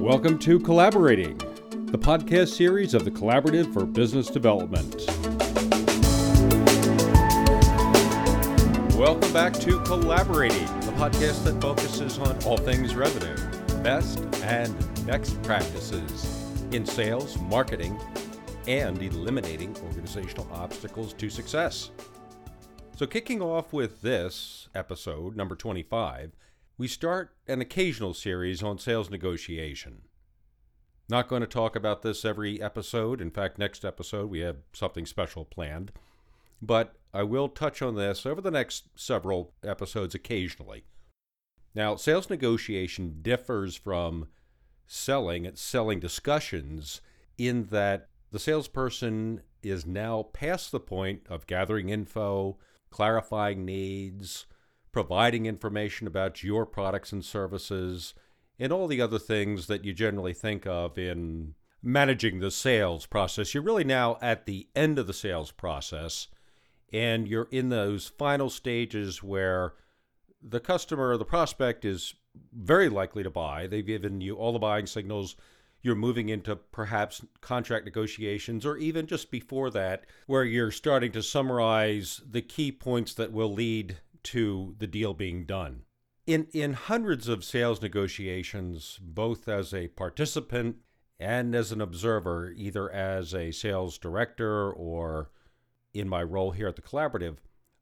Welcome to Collaborating, the podcast series of the Collaborative for Business Development. Welcome back to Collaborating, the podcast that focuses on all things revenue, best and next practices in sales, marketing, and eliminating organizational obstacles to success. So, kicking off with this episode, number 25, we start an occasional series on sales negotiation. Not going to talk about this every episode. In fact, next episode we have something special planned. But I will touch on this over the next several episodes occasionally. Now, sales negotiation differs from selling at selling discussions in that the salesperson is now past the point of gathering info, clarifying needs, providing information about your products and services, and all the other things that you generally think of in managing the sales process. You're really now at the end of the sales process, and you're in those final stages where the customer or the prospect is very likely to buy. They've given you all the buying signals. You're moving into perhaps contract negotiations, or even just before that, where you're starting to summarize the key points that will lead to the deal being done. In, in hundreds of sales negotiations, both as a participant and as an observer, either as a sales director or in my role here at the collaborative,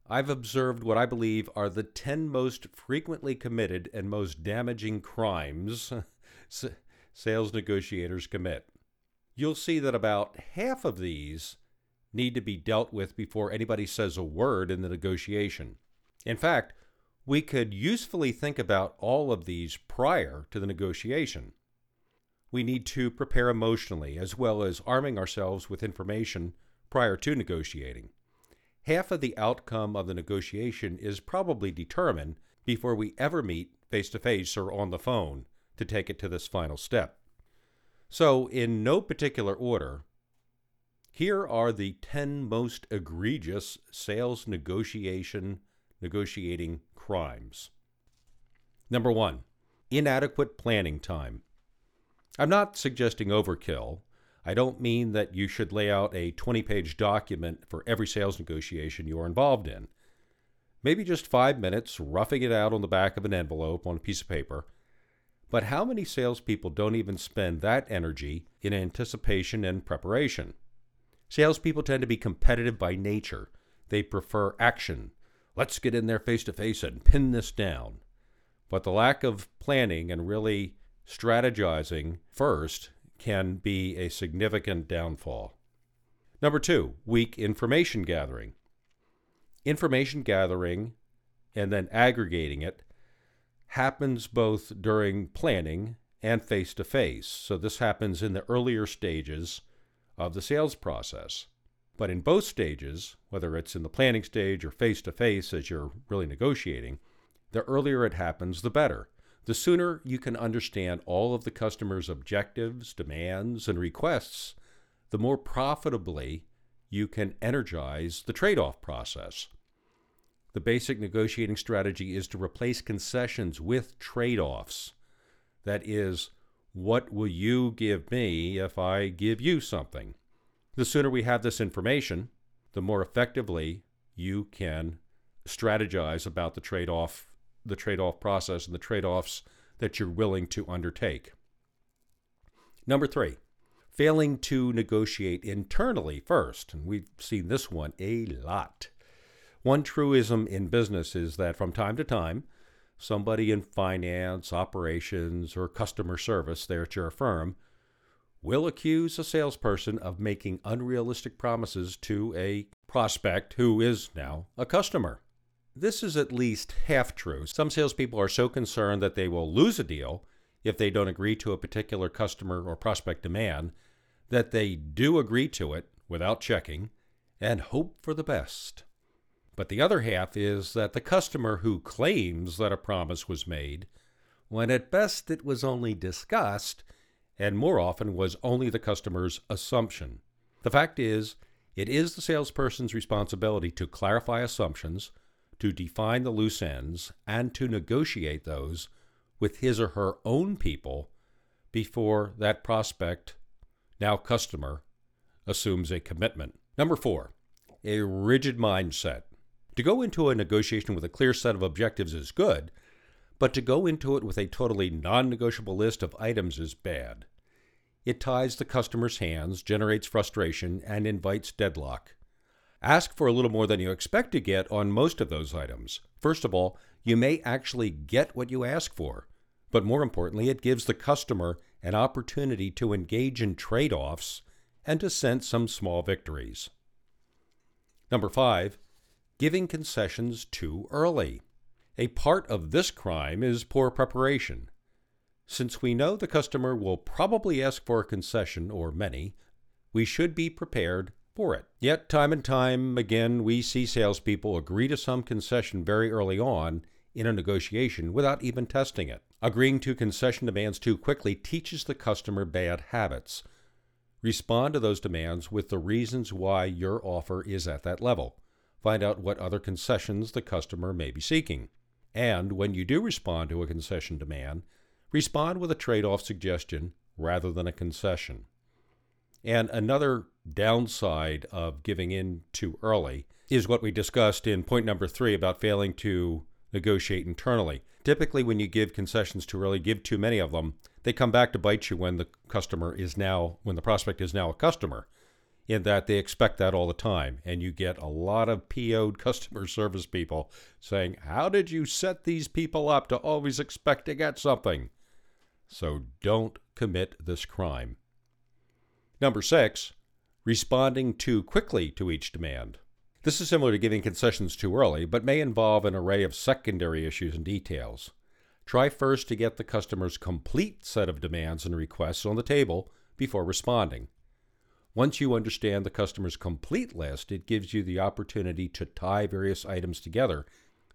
I've observed what I believe are the 10 most frequently committed and most damaging crimes sales negotiators commit. You'll see that about half of these need to be dealt with before anybody says a word in the negotiation. In fact, we could usefully think about all of these prior to the negotiation. We need to prepare emotionally as well as arming ourselves with information prior to negotiating. Half of the outcome of the negotiation is probably determined before we ever meet face to face or on the phone to take it to this final step. So, in no particular order, here are the 10 most egregious sales negotiation negotiating crimes. Number one, inadequate planning time. I'm not suggesting overkill. I don't mean that you should lay out a 20 page document for every sales negotiation you're involved in. Maybe just five minutes roughing it out on the back of an envelope on a piece of paper. But how many salespeople don't even spend that energy in anticipation and preparation? Salespeople tend to be competitive by nature. They prefer action, let's get in there face to face and pin this down. But the lack of planning and really strategizing first can be a significant downfall. Number two, weak information gathering. Information gathering and then aggregating it happens both during planning and face to face. So this happens in the earlier stages of the sales process. But in both stages, whether it's in the planning stage or face to face as you're really negotiating, the earlier it happens, the better. The sooner you can understand all of the customer's objectives, demands, and requests, the more profitably you can energize the trade off process. The basic negotiating strategy is to replace concessions with trade offs. That is, what will you give me if I give you something? The sooner we have this information, the more effectively you can strategize about the trade-off the trade-off process and the trade-offs that you're willing to undertake. Number 3, failing to negotiate internally first, and we've seen this one a lot. One truism in business is that from time to time, somebody in finance, operations, or customer service there at your firm will accuse a salesperson of making unrealistic promises to a prospect who is now a customer. This is at least half true. Some salespeople are so concerned that they will lose a deal if they don't agree to a particular customer or prospect demand that they do agree to it without checking and hope for the best. But the other half is that the customer who claims that a promise was made, when at best it was only discussed, and more often was only the customer's assumption. The fact is, it is the salesperson's responsibility to clarify assumptions, to define the loose ends and to negotiate those with his or her own people before that prospect, now customer, assumes a commitment. Number four, a rigid mindset. To go into a negotiation with a clear set of objectives is good, but to go into it with a totally non negotiable list of items is bad. It ties the customer's hands, generates frustration, and invites deadlock. Ask for a little more than you expect to get on most of those items. First of all, you may actually get what you ask for, but more importantly, it gives the customer an opportunity to engage in trade offs and to sense some small victories. Number five, giving concessions too early. A part of this crime is poor preparation. Since we know the customer will probably ask for a concession or many, we should be prepared for it. Yet, time and time again, we see salespeople agree to some concession very early on in a negotiation without even testing it. Agreeing to concession demands too quickly teaches the customer bad habits. Respond to those demands with the reasons why your offer is at that level. Find out what other concessions the customer may be seeking. And when you do respond to a concession demand, respond with a trade off suggestion rather than a concession. And another downside of giving in too early is what we discussed in point number three about failing to negotiate internally. Typically, when you give concessions too early, give too many of them, they come back to bite you when the customer is now, when the prospect is now a customer, in that they expect that all the time. And you get a lot of PO'd customer service people saying, How did you set these people up to always expect to get something? So don't commit this crime. Number six, responding too quickly to each demand. This is similar to giving concessions too early, but may involve an array of secondary issues and details. Try first to get the customer's complete set of demands and requests on the table before responding. Once you understand the customer's complete list, it gives you the opportunity to tie various items together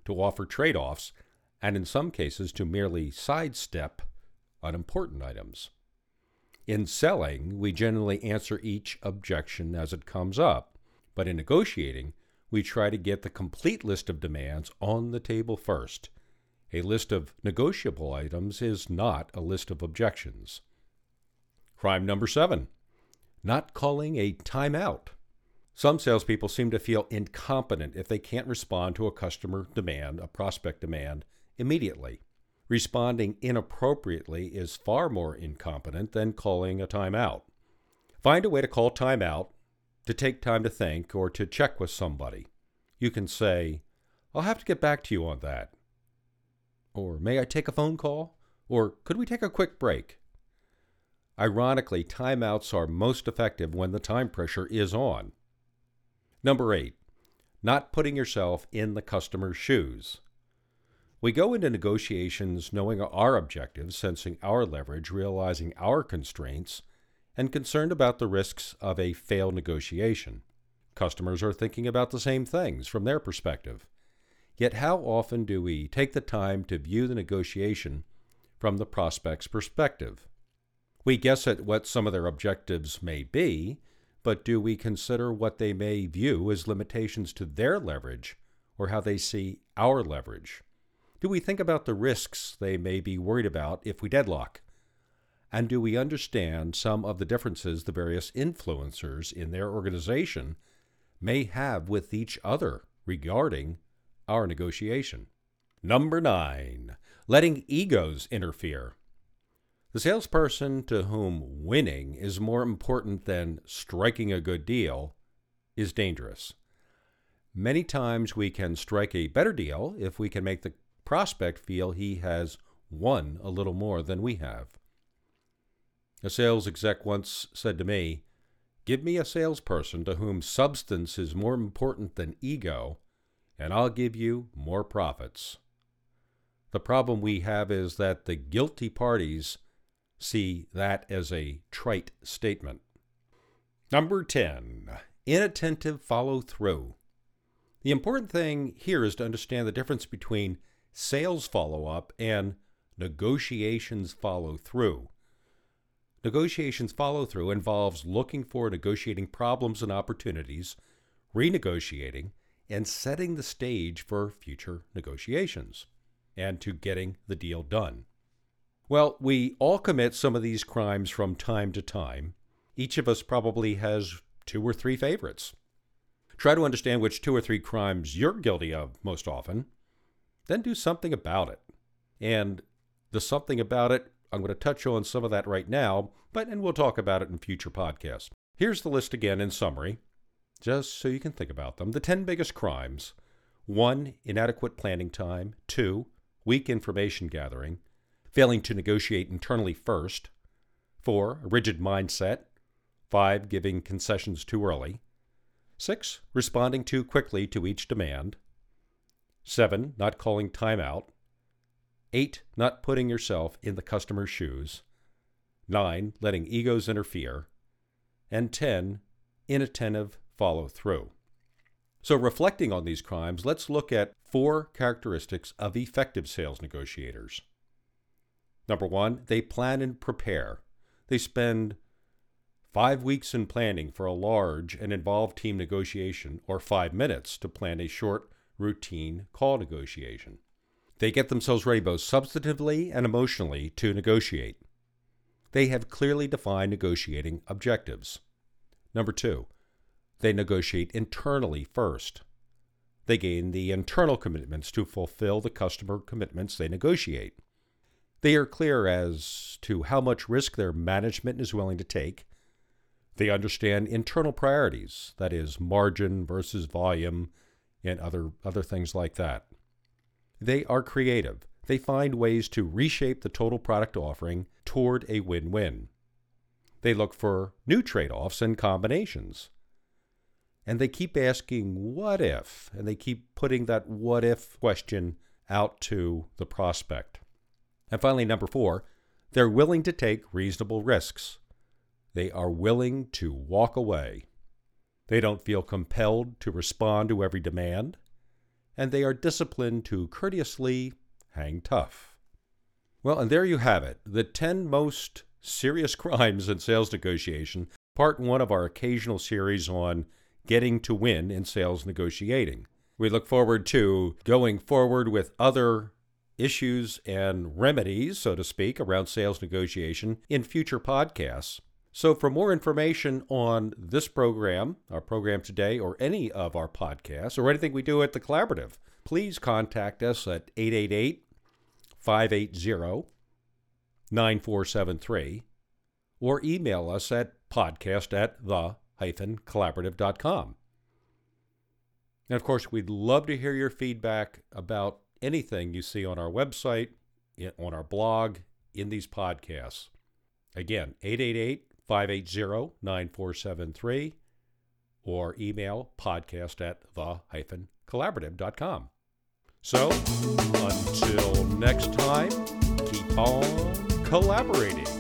to offer trade offs, and in some cases to merely sidestep unimportant items. In selling, we generally answer each objection as it comes up, but in negotiating, we try to get the complete list of demands on the table first. A list of negotiable items is not a list of objections. Crime number seven not calling a timeout. Some salespeople seem to feel incompetent if they can't respond to a customer demand, a prospect demand, immediately responding inappropriately is far more incompetent than calling a timeout. Find a way to call timeout, to take time to think, or to check with somebody. You can say, I'll have to get back to you on that. Or, may I take a phone call? Or, could we take a quick break? Ironically, timeouts are most effective when the time pressure is on. Number eight, not putting yourself in the customer's shoes. We go into negotiations knowing our objectives, sensing our leverage, realizing our constraints, and concerned about the risks of a failed negotiation. Customers are thinking about the same things from their perspective. Yet, how often do we take the time to view the negotiation from the prospect's perspective? We guess at what some of their objectives may be, but do we consider what they may view as limitations to their leverage or how they see our leverage? Do we think about the risks they may be worried about if we deadlock? And do we understand some of the differences the various influencers in their organization may have with each other regarding our negotiation? Number nine, letting egos interfere. The salesperson to whom winning is more important than striking a good deal is dangerous. Many times we can strike a better deal if we can make the prospect feel he has won a little more than we have. A sales exec once said to me, Give me a salesperson to whom substance is more important than ego, and I'll give you more profits. The problem we have is that the guilty parties see that as a trite statement. Number 10. Inattentive follow through. The important thing here is to understand the difference between sales follow up, and negotiations follow through. Negotiations follow through involves looking for negotiating problems and opportunities, renegotiating, and setting the stage for future negotiations and to getting the deal done. Well, we all commit some of these crimes from time to time. Each of us probably has two or three favorites. Try to understand which two or three crimes you're guilty of most often, then do something about it. And the something about it, I'm going to touch on some of that right now, but and we'll talk about it in future podcasts. Here's the list again in summary, just so you can think about them. The 10 biggest crimes 1. Inadequate planning time. 2. Weak information gathering. Failing to negotiate internally first. 4. A rigid mindset. 5. Giving concessions too early. 6. Responding too quickly to each demand. 7. Not calling time out. 8. Not putting yourself in the customer's shoes. 9. Letting egos interfere and 10. Inattentive follow through. So, reflecting on these crimes, let's look at four characteristics of effective sales negotiators. Number one, they plan and prepare. They spend five weeks in planning for a large and involved team negotiation, or five minutes to plan a short, routine call negotiation. They get themselves ready both substantively and emotionally to negotiate they have clearly defined negotiating objectives. Number two, they negotiate internally first. They gain the internal commitments to fulfill the customer commitments they negotiate. They are clear as to how much risk their management is willing to take. They understand internal priorities, that is, margin versus volume, and other, other things like that. They are creative they find ways to reshape the total product offering toward a win win. They look for new trade offs and combinations. And they keep asking, what if? And they keep putting that what if question out to the prospect. And finally, number four, they're willing to take reasonable risks. They are willing to walk away. They don't feel compelled to respond to every demand, and they are disciplined to courteously hang tough. Well, and there you have it the 10 most serious crimes in sales negotiation, part one of our occasional series on getting to win in sales negotiating. We look forward to going forward with other issues and remedies, so to speak, around sales negotiation in future podcasts. So, for more information on this program, our program today, or any of our podcasts, or anything we do at the Collaborative, please contact us at 888 580 9473 or email us at podcast at the collaborative.com. And of course, we'd love to hear your feedback about anything you see on our website, on our blog, in these podcasts. Again, 888 580 9473 or email podcast at the hyphen collaborative.com. So, until next time, keep on collaborating.